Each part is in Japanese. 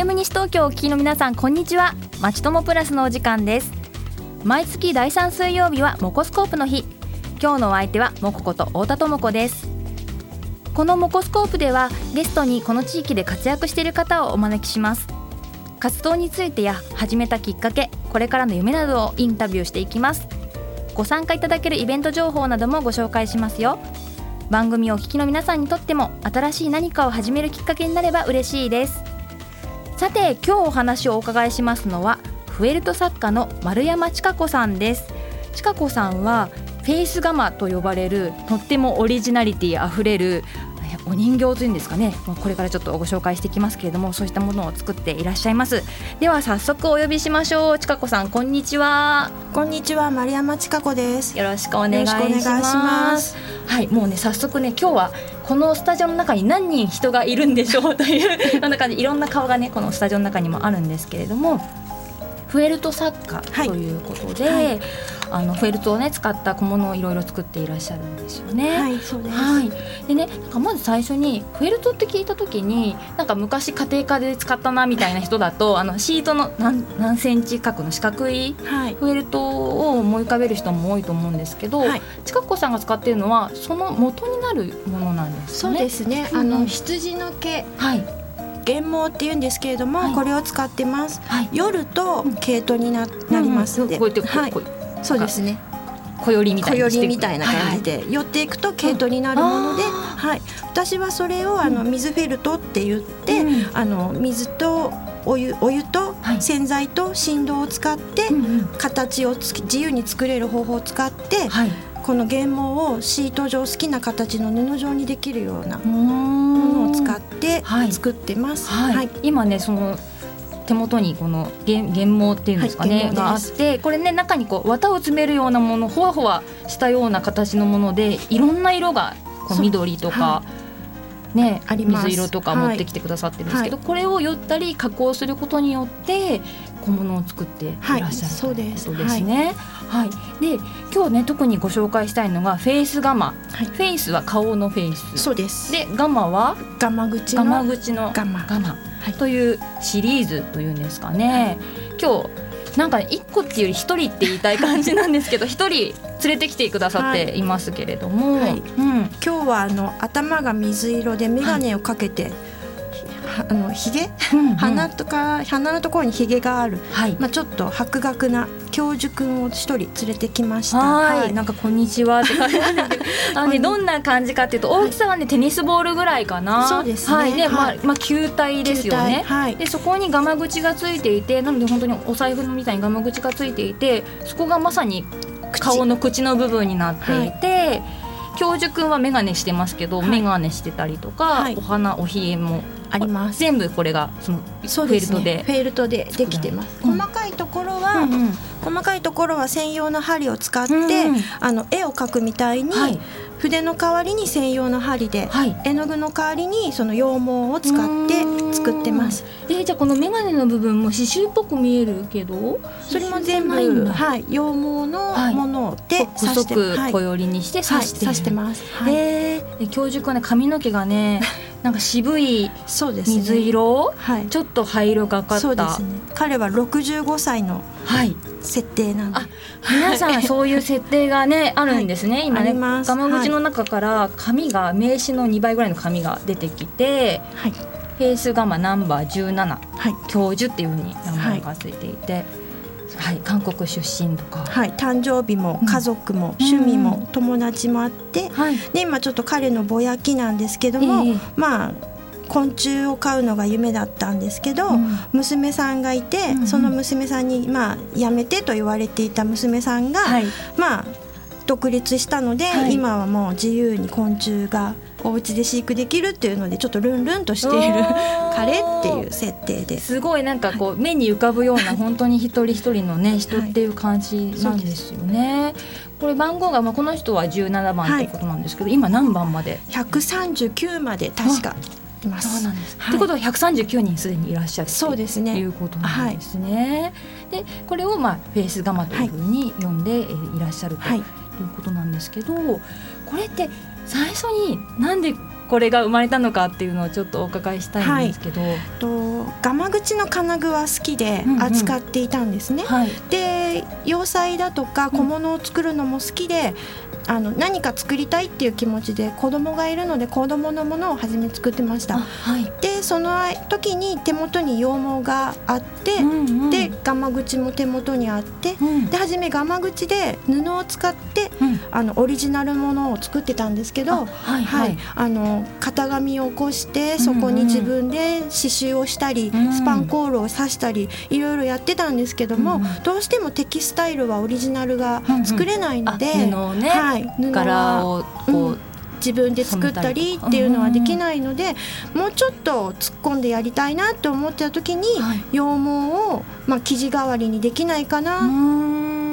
FM 西東京お聞きの皆さんこんにちは。まちともプラスのお時間です。毎月第3水曜日はモコスコープの日。今日のお相手はモコこと太田智子です。このモコスコープではゲストにこの地域で活躍している方をお招きします。活動についてや始めたきっかけこれからの夢などをインタビューしていきます。ご参加いただけるイベント情報などもご紹介しますよ。番組をお聞きの皆さんにとっても新しい何かを始めるきっかけになれば嬉しいです。さて今日お話をお伺いしますのはフェルト作家の丸山千佳子さんです。千佳子さんはフェイスガマと呼ばれるとってもオリジナリティあふれるお人形というんですかね。これからちょっとご紹介していきますけれどもそういったものを作っていらっしゃいます。では早速お呼びしましょう。ちかこさんこんにちは。こんにちは丸山千佳子です。よろしくお願いします。はいもうね早速ね今日はこのスタジオの中に何人人がいるんでしょうというような感じいろんな顔がねこのスタジオの中にもあるんですけれどもフェルト作家ということで、はいはい、あのフェルトをね使った小物をいろいろ作っていらっしゃるんですよね。はい、そうです。はい。でね、なんかまず最初にフェルトって聞いた時に、なんか昔家庭科で使ったなみたいな人だと、あのシートの何何センチ角の四角いフェルトを思い浮かべる人も多いと思うんですけど、はい、近子さんが使っているのはその元になるものなんですね。そうですね。あの、羊の毛。はい。原毛って言うんですけれども、はい、これを使ってます、はい、夜と毛糸にな,、なります。ので、こうやってはい、そうですね。小よりみたいな感じで寄っていくと毛糸になるもので、はい、私はそれをあの水フェルトって言って、あの水とお湯お湯と洗剤と振動を使って、形をつ自由に作れる方法を使って、この原毛をシート状好きな形の布状にできるようなものを使って作ってます。はい、今ねその手元にこの原原毛っていうんですかね、はい、があってこれね中にこう綿を詰めるようなものほわほわしたような形のものでいろんな色がこう緑とか。ね、水色とか持ってきてくださってるんですけど、はい、これを撚ったり加工することによって小物を作っていらっしゃる、そうですね。はい、で今日ね特にご紹介したいのがフェイスガマ、はい、フェイスは顔のフェイス。そうです。でガマは？ガマ口のガマ口のガマ。ガマ。というシリーズというんですかね、今日なんか一個っていうより一人って言いたい感じなんですけど 一人連れてきてくださってい。ますけれども、はいはい、うん、今日はあの頭が水色で眼鏡をかけて、はいあのひげ、うんうん、鼻とか鼻のところにひげがある、はい、まあちょっと博学な教授くんを一人連れてきました。はい、なんかこんにちはって感じ。なんですけど、あのねどんな感じかっていうと大きさはねテニスボールぐらいかな。そうですね。はい、で、まあまあ球体ですよね。はい。でそこにガマ口がついていて、なので本当にお財布みたいにガマ口がついていて、そこがまさに顔の口の部分になっていて。教授くんは眼鏡してますけど、はい、眼鏡してたりとか、はい、お花おひげもあります。全部これがそのフェルトで、ね、フェルトでできてます、うん、細かいところは、うんうん、細かいところは専用の針を使って、うんうん、あの絵を描くみたいに、はい、筆の代わりに専用の針で、はい、絵の具の代わりにその羊毛を使って作ってます。えー、じゃあこの眼鏡の部分も刺繍っぽく見えるけどそれも全部はい。羊毛のものではい、小寄りにして刺して,、刺してます。はい、えー、教授くんね髪の毛がね なんか渋い水色、ね、はい、ちょっと灰色がかった、ね、彼は65歳の設定なんで、はい、皆さんそういう設定がね あるんですね、はい、今ねガマ口の中から紙が名刺の2倍ぐらいの紙が出てきて、はい、フェイスガマナンバー17、はい、教授っていうふうに名前がついていて。はい、韓国出身とか、はい、誕生日も家族も、趣味も友達もあって、はい、で今ちょっと彼のぼやきなんですけども、えー、まあ昆虫を飼うのが夢だったんですけど、うん、娘さんがいて、うんその娘さんにまあやめてと言われていた娘さんが、はい、まあ独立したので、はい、今はもう自由に昆虫がお家で飼育できるっていうのでちょっとルンルンとしている彼 っていう設定ですすごいなんかこう、はい、目に浮かぶような本当に一人一人のね人っていう感じなんですよね。はい、これ番号が、まあ、この人は17番ってことなんですけど、今何番まで ?139 まで確か。います。そうなんです。はい、ってことは139人すでにいらっしゃるそうですね。いうことなんですね。はい、でこれをまあフェイスガマというふうに呼んでいらっしゃるということなんですけど、これって最初になんでこれが生まれたのかっていうのをちょっとお伺いしたいんですけど、はい、とガマ口の金具は好きで扱っていたんですね。うんうんはい、で洋裁だとか小物を作るのも好きで、あの何か作りたいっていう気持ちで子供がいるので子供のものを初め作ってました。はい、でその時に手元に羊毛があって、うんうん、でガマ口も手元にあって、うん、で初めガマ口で布を使って、うん、あのオリジナルものを作ってたんですけど、はい、はい。はい、あの型紙を起こしてそこに自分で刺繍をしたり、うんうん、スパンコールを刺したりいろいろやってたんですけども、うんうん、どうしてもテキスタイルはオリジナルが作れないので、うんうんね、はい、柄をこう、自分で作ったりっていうのはできないので、もうちょっと突っ込んでやりたいなって思ってた時に、羊毛を、まあ、生地代わりにできないかな。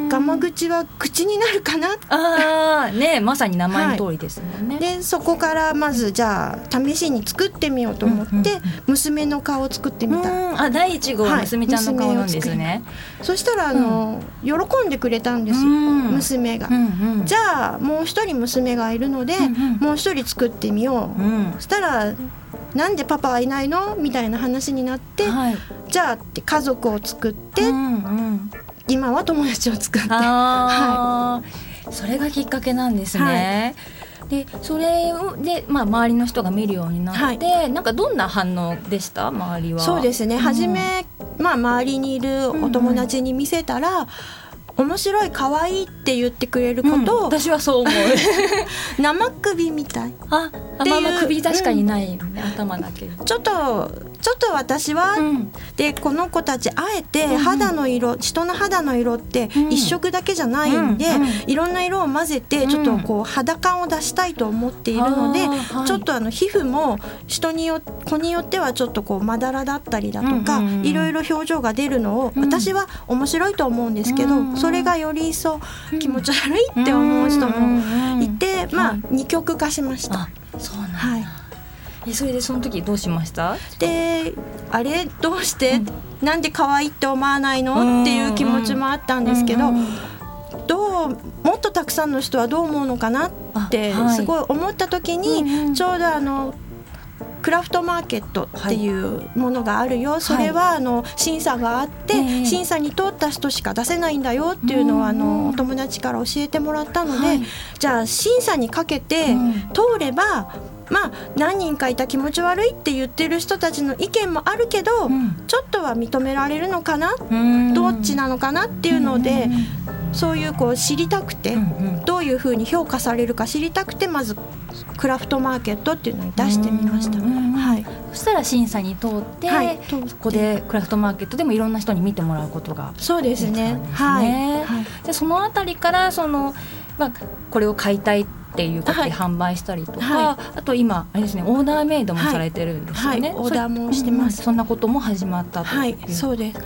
ガマ口は口になるかな？ああねまさに名前の通りですもんね、はい、でそこからまずじゃあ試しに作ってみようと思って、娘の顔を作ってみた。あ第一号は娘ちゃんの顔なんですね、はい、そしたらあの、うん、喜んでくれたんですよ、娘が、うんうん、じゃあもう一人娘がいるので、うんうん、もう一人作ってみよう、うん、そしたらなんでパパはいないの？みたいな話になって、はい、じゃあって家族を作って、うんうん、今は友達を作って、はい、それがきっかけなんですね。はい、でそれで、まあ、周りの人が見るようになって、はい、なんかどんな反応でした？周りは。そうですね、うん、初め、まあ、周りにいるお友達に見せたら、うんうん面白い可愛いって言ってくれることを、うん、私はそう思う。生首みたい。あまあまあ首確かにない、ね、うん、頭だけ。ちょっとちょっと私は、うん、でこの子たちあえて肌の色、うん、人の肌の色って一色だけじゃないんで、いろんな色を混ぜてちょっとこう肌感を出したいと思っているので、ちょっとあの皮膚も人によ子によってはちょっとこうまだらだったりだとか、いろいろ表情が出るのを私は面白いと思うんですけど、それがより一層気持ち悪いって思う人もいて、まあ二極化しました。そうなんはいえそれでその時どうしました？であれ？どうして、うん、なんで可愛いって思わないの？っていう気持ちもあったんですけど、どうもっとたくさんの人はどう思うのかなってすごい思った時に、ちょうどあのクラフトマーケットっていうものがあるよ、はい、それはあの審査があって、はい、審査に通った人しか出せないんだよっていうのをあのお友達から教えてもらったので、はい、じゃあ審査にかけて通れば、まあ何人かいた気持ち悪いって言ってる人たちの意見もあるけど、うん、ちょっとは認められるのかな？どっちなのかなっていうのでそういうこう知りたくて、どういうふうに評価されるか知りたくてまずクラフトマーケットっていうのに出してみました。はい、そしたら審査に通って、はい、そこでクラフトマーケットでもいろんな人に見てもらうことがそうですね。はい。はい、でそのあたりからそのまあこれを買いたいっていうことで販売したりとか、はい、あと今あれですねオーダーメイドもされてるんですよね、オーダーもしてます、そんなことも始まったとはい、そうです。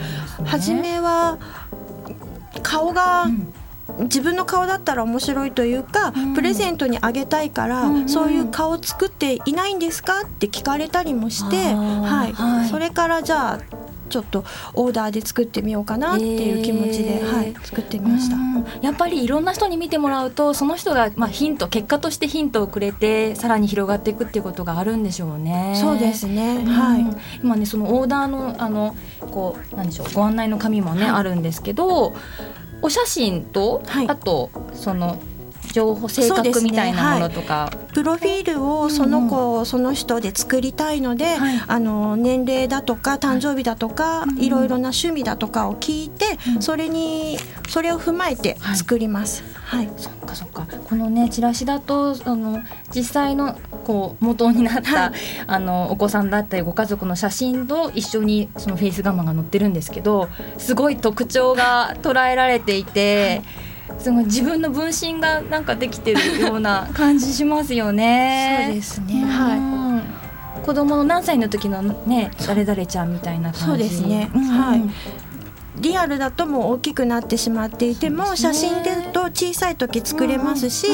初めは顔が、自分の顔だったら面白いというか、うん、プレゼントにあげたいから、うん。うん、そういう顔作っていないんですか？って聞かれたりもして、はい、はい、それからじゃあちょっとオーダーで作ってみようかなっていう気持ちで、えー、はい、作ってみました。やっぱりいろんな人に見てもらうとその人がまあヒント結果としてヒントをくれてさらに広がっていくっていうことがあるんでしょうね。そうですね。はい。今ねそのオーダーのあのこうなんでしょうご案内の紙もね、はい、あるんですけど。お写真と、はい、あとその情報性格みたいなものとか、ね。はい、プロフィールをその子、うん、その人で作りたいので、はい、あの年齢だとか誕生日だとか、はい、いろいろな趣味だとかを聞いて、うん、それにそれを踏まえて作ります。はい、そっかそっか。このねチラシだとあの実際のこう元になった、あのお子さんだったりご家族の写真と一緒にそのフェイスガンマが載ってるんですけどすごい特徴が捉えられていて。すごい自分の分身がなんかできてるような感じしますよね。そうですね。はい。子供の何歳の時のね誰々ちゃんみたいな感じ。そうですね。はい。リアルだともう大きくなってしまっていても、写真でと小さい時作れますし、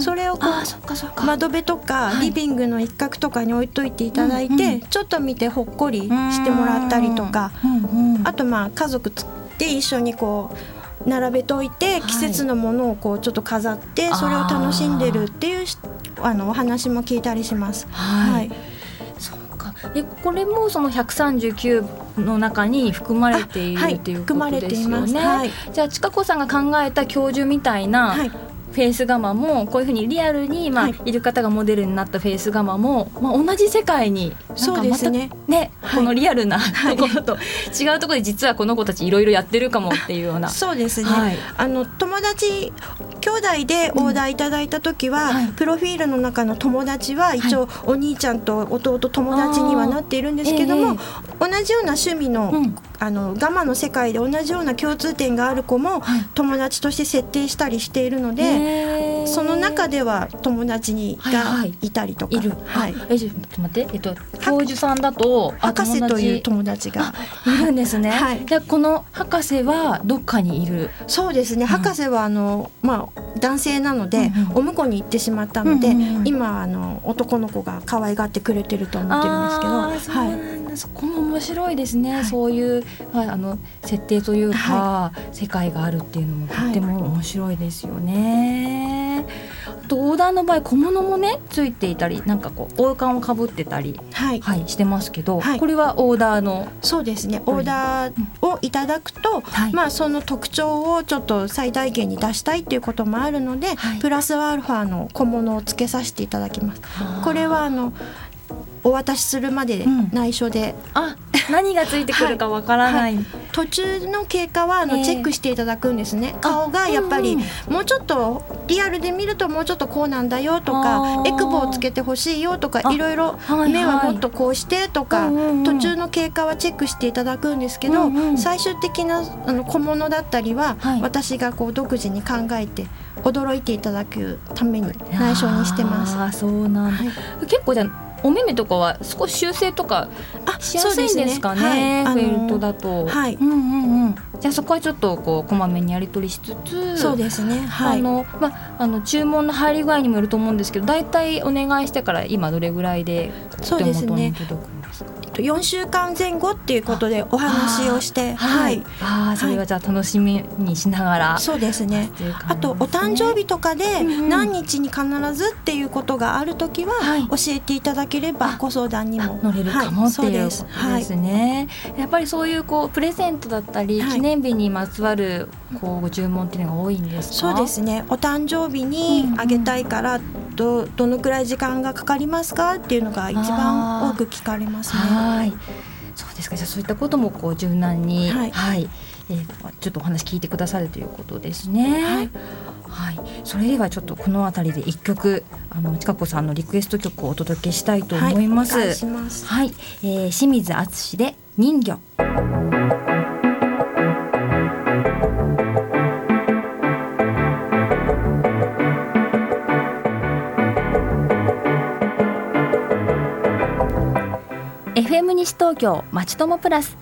それをこう窓辺とかリビングの一角とかに置いといていただいて、ちょっと見てほっこりしてもらったりとか、あとまあ家族で一緒にこう並べといて季節のものをこうちょっと飾ってそれを楽しんでるっていうあのお話も聞いたりします。はい、はい。そうか。えこれもその139の中に含まれている、はい、っていうことですよね。はい、じゃあ近子さんが考えた教授みたいな、はいフェイスガマもこういうふうにリアルに、まあ、はい、いる方がモデルになったフェイスガマも、まあ、同じ世界にそうですね。ね、はい、このリアルなところと違うところで実はこの子たちいろいろやってるかもっていうような。そうですね、はい、あの友達兄弟でオーダーいただいた時は、うん、プロフィールの中の友達は一応、お兄ちゃんと弟友達にはなっているんですけども、えー、同じような趣味の、うん、あのガマの世界で同じような共通点がある子も友達として設定したりしているので、その中では友達にがいたりとか、はいはい、はい、えちょっと待ってえっと教授さんだと博士という友達がいるんですね。はい、でこの博士はどっかにいる？そうですね。博士はあのまあ男性なので、うんうん、お婿に行ってしまったので、うんうんうん、今あの男の子が可愛がってくれてると思ってるんですけど、はい。そこも面白いですね、はい、そういう、まあ、あの設定というか、はい、世界があるっていうのもとっても面白いですよね。あとオーダーの場合小物もねついていたりなんかこう王冠をかぶってたり、はい。はい、してますけど、これはオーダーのそうですね。オーダーをいただくと、まあその特徴をちょっと最大限に出したいっていうこともあるので、プラスアルファの小物をつけさせていただきます。これはあのお渡しするまで内緒で、うん、あ何がついてくるかわからない、はい。はい、途中の経過はあの、チェックしていただくんですね。顔がやっぱり、もうちょっとリアルで見るともうちょっとこうなんだよとかエクボをつけてほしいよとかいろいろ目はもっとこうしてとか、途中の経過はチェックしていただくんですけど、うんうん、最終的なあの小物だったりは、私がこう独自に考えて驚いていただくために内緒にしてます。あそうなん、はい、結構じゃお目目とかは少し修正とかしやすいんですかね、ねはい、フェルトだと。はい、うんうんうん。じゃあそこはちょっとこうこまめにやり取りしつつ、そうですね。はい、あのまああの注文の入り具合にもよると思うんですけど、だいたいお願いしてから今どれぐらいでお手元に届くんですか？と4週間前後っていうことでお話をしてはい、ああそれはじゃあ楽しみにしながら、そうですね。あとお誕生日とかで何日に必ずっていうことがある時は教えていただければご相談にも。乗れるかもっていうことですね、やっぱりそういうこうプレゼントだったり記念日にまつわるこうご注文っていうのが多いんですそうですね。お誕生日にあげたいからどどのくらい時間がかかりますかっていうのが一番多く聞かれますね。はい。そうですか。じゃあそういったこともこう柔軟に、はい、はい、えー、ちょっとお話聞いてくださるということですね。はい、はい、それではちょっとこの辺りで一曲あの近子さんのリクエスト曲をお届けしたいと思います。はい、はい、えー、清水敦で人魚。FM 西東京まちともプラス。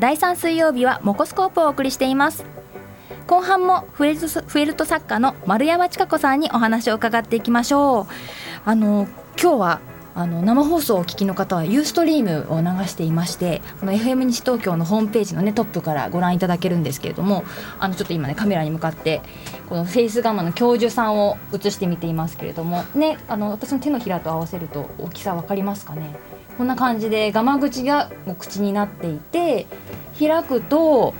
第3水曜日はモコスコープをお送りしています。後半もフェルトフェルト作家の丸山千佳子さんにお話を伺っていきましょう。あの今日はあの生放送をお聞きの方はユーストリームを流していましてこの FM 西東京のホームページの、ね、トップからご覧いただけるんですけれどもあのちょっと今ねカメラに向かってこのフェイスガマの教授さんを映してみていますけれども、ね、あの私の手のひらと合わせると大きさ分かりますかね？こんな感じでガマ口が口になっていて開くと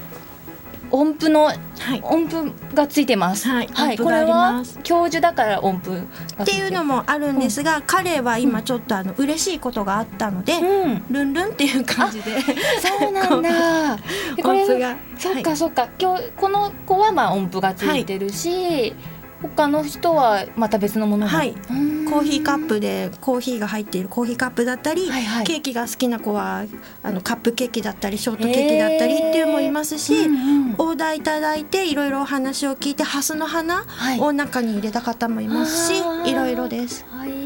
音符の、はい、音符がついてます。はい、はい、これは教授だから音符っていうのもあるんですが、うん、彼は今ちょっとあの嬉しいことがあったので、うん、ルンルンっていう感じで、そうなんだ。音符が、そっかそっか。今日この子はまあ音符がついてるし。はい他の人はまた別のものはい。コーヒーカップでコーヒーが入っているコーヒーカップだったり、はいはい、ケーキが好きな子はあのカップケーキだったりショートケーキだったりっていうのもいますし、うんうん、オーダーいただいていろいろお話を聞いてハスの花を中に入れた方もいますし、はい、いろいろです。はい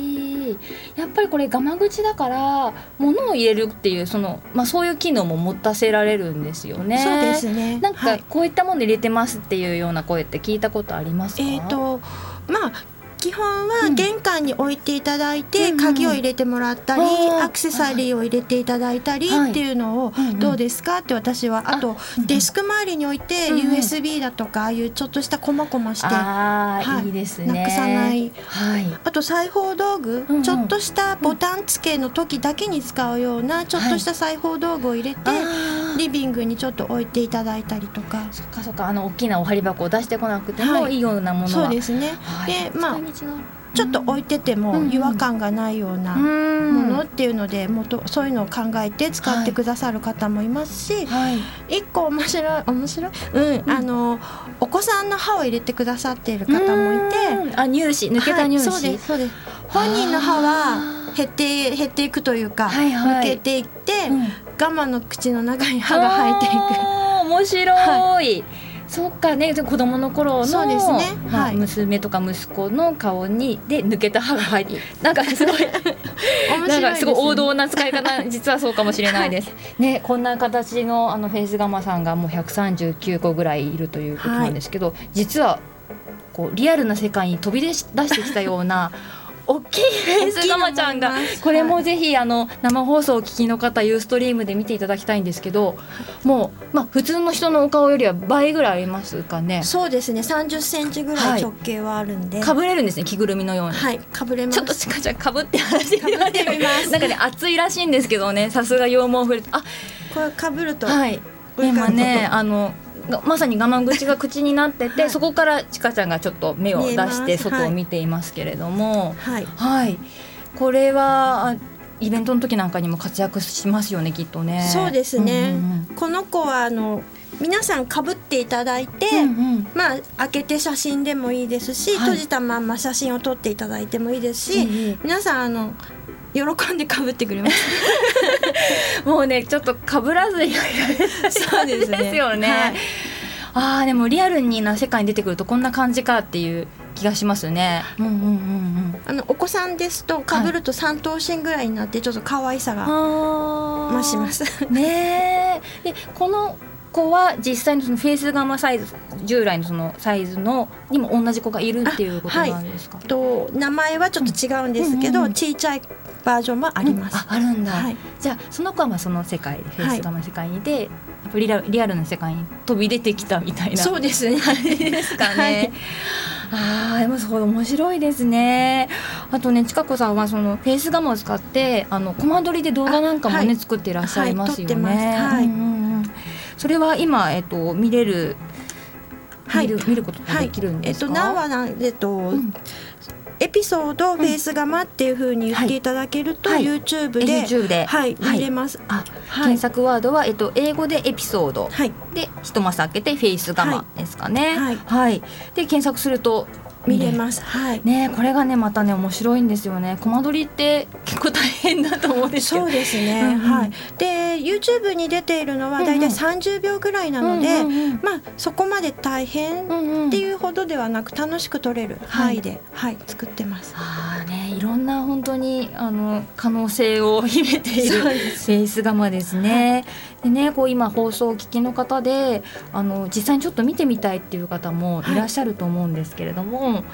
やっぱりこれガマ口だから物を入れるっていうその、まあ、そういう機能も持たせられるんですよね。そうですね。なんかこういったもの入れてますっていうような声って聞いたことありますか、えーとまあ基本は玄関に置いていただいて、うん、鍵を入れてもらったり、うん、アクセサリーを入れていただいたりっていうのをどうですかって私はあとデスク周りに置いて USB だとかああいうちょっとしたこまこまして、はい、いいですね。なくさない、はい、あと裁縫道具、ちょっとしたボタン付けの時だけに使うようなちょっとした裁縫道具を入れて、リビングにちょっと置いていただいたりとか。そっかそっか。あの大きなお針箱を出してこなくてもい。いようなものは、そうですね、でまあちょっと置いてても違和感がないようなものっていうのでもとそういうのを考えて使ってくださる方もいますし、はい、一個面白い面白い、うん、あのお子さんの歯を入れてくださっている方もいてあ乳歯抜けた乳歯、はい、そうですそうです。本人の歯は減って減っていくというか、はいはい、抜けていって、うん、我慢の口の中に歯が生えていく。面白い、はいそっかね。子供の頃のそうですね、まあ、娘とか息子の顔にで抜けた歯が入ってなんかすごいなんかすごい王道な使い方実はそうかもしれないです。ねこんな形のあのフェイスガマさんがもう139個ぐらいいるということなんですけど、はい、実はこうリアルな世界に飛び出してきたような大きいフェイスガマちゃんがこれもぜひあの生放送を聞きの方ユーストリームで見ていただきたいんですけどもうまあ普通の人のお顔よりは倍ぐらいありますかね。そうですね。30センチぐらい直径はあるんで、かぶれるんですね着ぐるみのように。はいかぶれます。ちょっとちかちゃんかぶって話してみます。なんかね暑いらしいんですけどねさすが羊毛フレあこれかぶるとはい。今ねあのまさに我慢口が口になってて、はい、そこからちかちゃんがちょっと目を出して外を見ていますけれども、はい、はい、これはイベントの時なんかにも活躍しますよねきっとね。そうですね、うんうん、この子はあの皆さんかぶっていただいて、うんうん、まあ開けて写真でもいいですし、はい、閉じたまんま写真を撮っていただいてもいいですし、うんうん、皆さんあの喜んでかぶってくれます。もうねちょっとかぶらずにそうですね。ですよね、はい、ああでもリアルにな世界に出てくるとこんな感じかっていう気がしますね。うんうんうんうん。あのお子さんですとかぶると三頭身ぐらいになってちょっと可愛さが増します。ねでこの子は実際にそのフェイスガマサイズ従来のそのサイズのにも同じ子がいるっていうことなんですか？はい、と名前はちょっと違うんですけど、うんうんうん、小さいバージョンもあります。うん、ああるんだ、はい、じゃあその子はまあその世界フェイスガマ世界にいて、はい、やっぱリアリアルな世界に飛び出てきたみたいな。そうですね。ですかね。ああでもそう面白いですね。あとねちかこさんはそのフェイスガマを使ってあのコマ撮りで動画なんかもね、はい、作っていらっしゃいますよね。はい、うんうんうん、それは今えっと見れる見る、見ることができるんですか？えっとえっと。うん。エピソード、フェイスガマっていうふうに言ってい。ただけると、はい、YouTube で、YouTube で、はい、見れます。あ、検索ワードはえっと英語でエピソード、はい、で一マス開けてフェイスガマですかね。はい、はい、で検索すると見れます。はい。ねこれがねまたね面白いんですよね。コマ撮りって結構大変だと思うんですけど。そうですね。うんうん、はい。で YouTube に出ているのはだいたい30秒ぐらいなので、うんうん、まあそこまで大変っていうほどではなく楽しく撮れる範囲で、はい、はい、作ってます。ああねいろんな本当にあの可能性を秘めているフェイスガマですね。はい、でねこう今放送を聞きの方であの実際にちょっと見てみたいっていう方もい。らっしゃると思うんですけれども。はい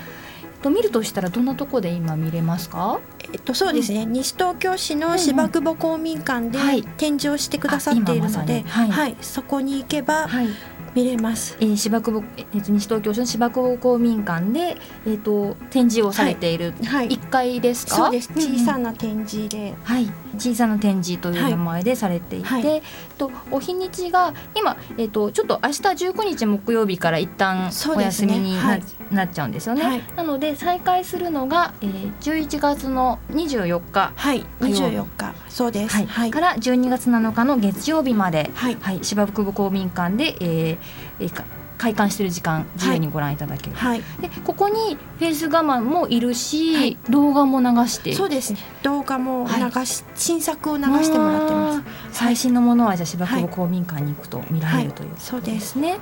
と見るとしたらどんなとこで今見れますか？えっとそうですね、うん、西東京市の芝久保公民館で展示をしてくださっているので、はい、はい、そこに行けば、はい、見れます。えー、芝久保、えー、西東京市の芝久保公民館で、えっ、ー、と展示をされている一階ですか、はいはい、そうです。小さな展示で、うん、はい、小さな展示という名前でされていて、はい、とお日にちが今えっ、とちょっと明日19日木曜日から一旦お休みにな,、なっちゃうんですよね。なので再開するのが、えー、11月の24日、はい、24日、そうです。はい、から12月7日の月曜日まで、はい、はい、芝久保公民館で、えー、えー、開館している時間自由にご覧いただける、はい、でここにフェイス我慢もいるし、はい、動画も流して。そうですね。動画も流し、はい、新作を流してもらってます。最新のものはじゃあ芝久保公民館に行くと見られる、というそうですね。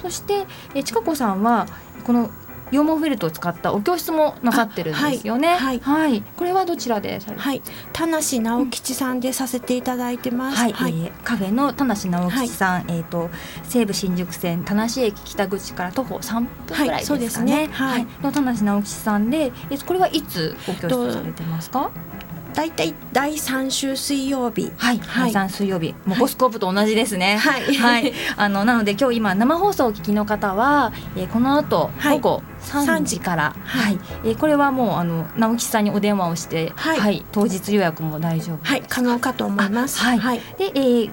そしてえちかこさんはこの羊毛フェルトを使ったお教室もなさってるんですよね。はい、はい、これはどちらで？はい、田無直吉さんでさせていただいてます。はい、はい、えー、カフェの田無直吉さん、はい、えっ、ー、と西武新宿線田無駅北口から徒歩三分ぐらいですかね。はい、の田無直吉さんで、えー、これはいつご教室されてますか？大体第三週水曜日。はい。はい、第三水曜日。モコスコープと同じですね。はい。はい。あのなので今日今生放送をお聞きの方は、えー、この後午後三時から、はい。はい、えー、これはもうあの直木さんにお電話をして、はい、はい、当日予約も大丈夫。はい。可能かと思います。はい。はい、で、えー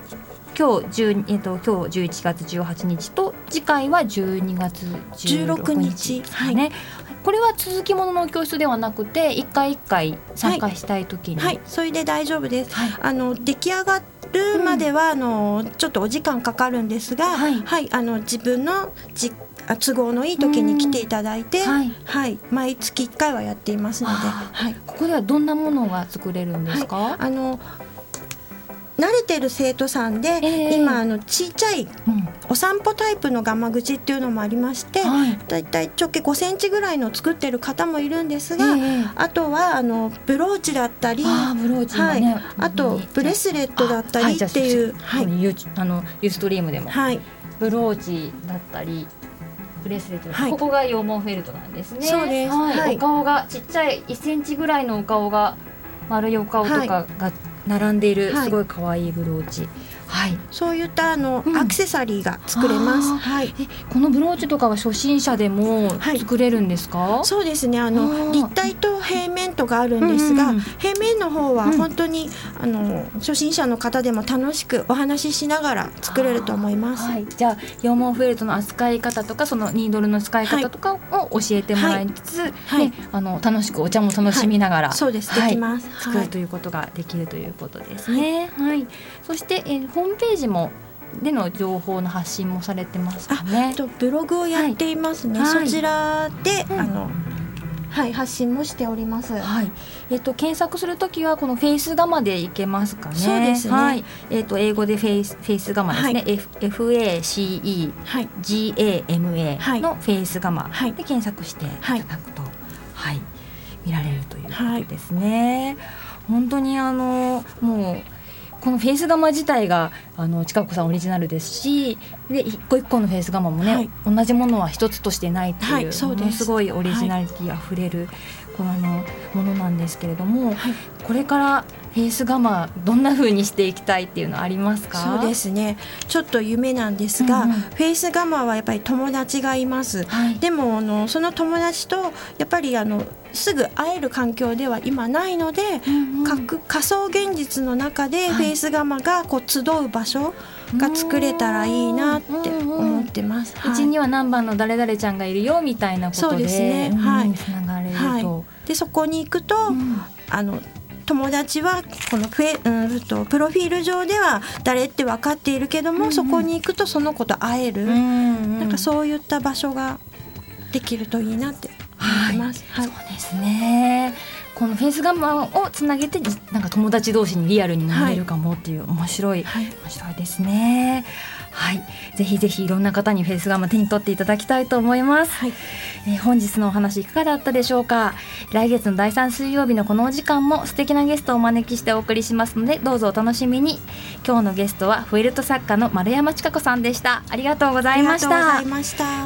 今日十えっ、と今日十一月十八日と次回は十二月十六日ですね。はい、これは続きものの教室ではなくて一回一回参加したい時に、はい、はい、それで大丈夫です、はい、あの出来上がるまでは、うん、あのちょっとお時間かかるんですが、はい、はい、あの自分のじ都合のいい時に来ていただいて、はい、はい、毎月1回はやっていますので、はい、ここではどんなものが作れるんですか、あの慣れてる生徒さんで、えー、今あのちっちゃいお散歩タイプのガマ口っていうのもありまして、はい、だいたい直径5センチぐらいの作ってる方もいるんですが、えー、あとはあのブローチだったりあブローチ、ね、はい、あとブレスレットだったりっていう、はい、ユあのユーストリームでも、はい、ブローチだったりブレスレット、はい、ここが羊毛フェルトなんですね。そうです。はい、お顔がちっちゃい1センチぐらいのお顔が丸いお顔とかが並んでいるすごい可愛いブローチ、はい、そういったあの、うん、アクセサリーが作れます。はい。このブローチとかは初心者でも作れるんですか？はい、そうですね。あの立体と平面とがあるんですが、うんうん、平面の方は本当に、うん、あの初心者の方でも楽しくお話ししながら作れると思います。はい。じゃあ羊毛フェルトの扱い方とかそのニードルの使い方とかを教えてもらいつつ、はい、ね、あの楽しくお茶も楽しみながら、そうですできます、作るということができるということですね。はい。そしてえホームページもでの情報の発信もされてますかね。とブログをやっていますね。はい、そちらで、うん、あの。はい、発信もしております。はい、えっ、ー、と検索するときはこのフェイスガマでいけますかね。そうですね。はい、えっ、ー、と英語でフェイスフェイスガマですね。はい、F F A C E G A M A のフェイスガマで検索していただくと、はい、はい、見られるということですね。本当にあのもう。このフェイスガマ自体があの近子さんオリジナルですしで一個一個のフェイスガマもね、はい、同じものは一つとしてないっていう、はい、す。ごいオリジナリティあふれる、このものなんですけれども、はい、これからフェイスガマどんな風にしていきたいっていうのありますか？そうですね。ちょっと夢なんですが、うんうん、フェイスガマはやっぱり友達がいます、はい、でもあのその友達とやっぱりあのすぐ会える環境では今ないので、うんうん、仮想現実の中でフェイスガマがこう集う場所が作れたらいいなって思ってます。うち、には何番の誰々ちゃん。がいるよみたいなことで、そうです。ね。はい。つながれると、はい、でそこに行くと、うん、あの友達はこのフェ、うん、とプロフィール上では誰って分かっているけども、うん。うん、そこに行くとその子と会える、うんうん、なんかそういった場所ができるといいなって。思います。はい、はい、そうですね。このフェイスガンマンをつなげてなんか友達同士にリアルになれるかもっていう面白い、はい、面白いですね。はい、ぜひぜひいろんな方にフェイスガンマ手に取っていただきたいと思います、はい、えー、本日のお話いかがだったでしょうか？来月の第3水曜日のこのお時間も素敵なゲストをお招きしてお送りしますのでどうぞお楽しみに。今日のゲストはフェルト作家の丸山千佳子さんでした。ありがとうございました。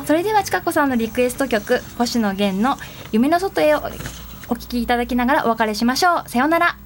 それでは千佳子さんのリクエスト曲星野源の夢の外へをお聞きいただきながらお別れしましょう。さようなら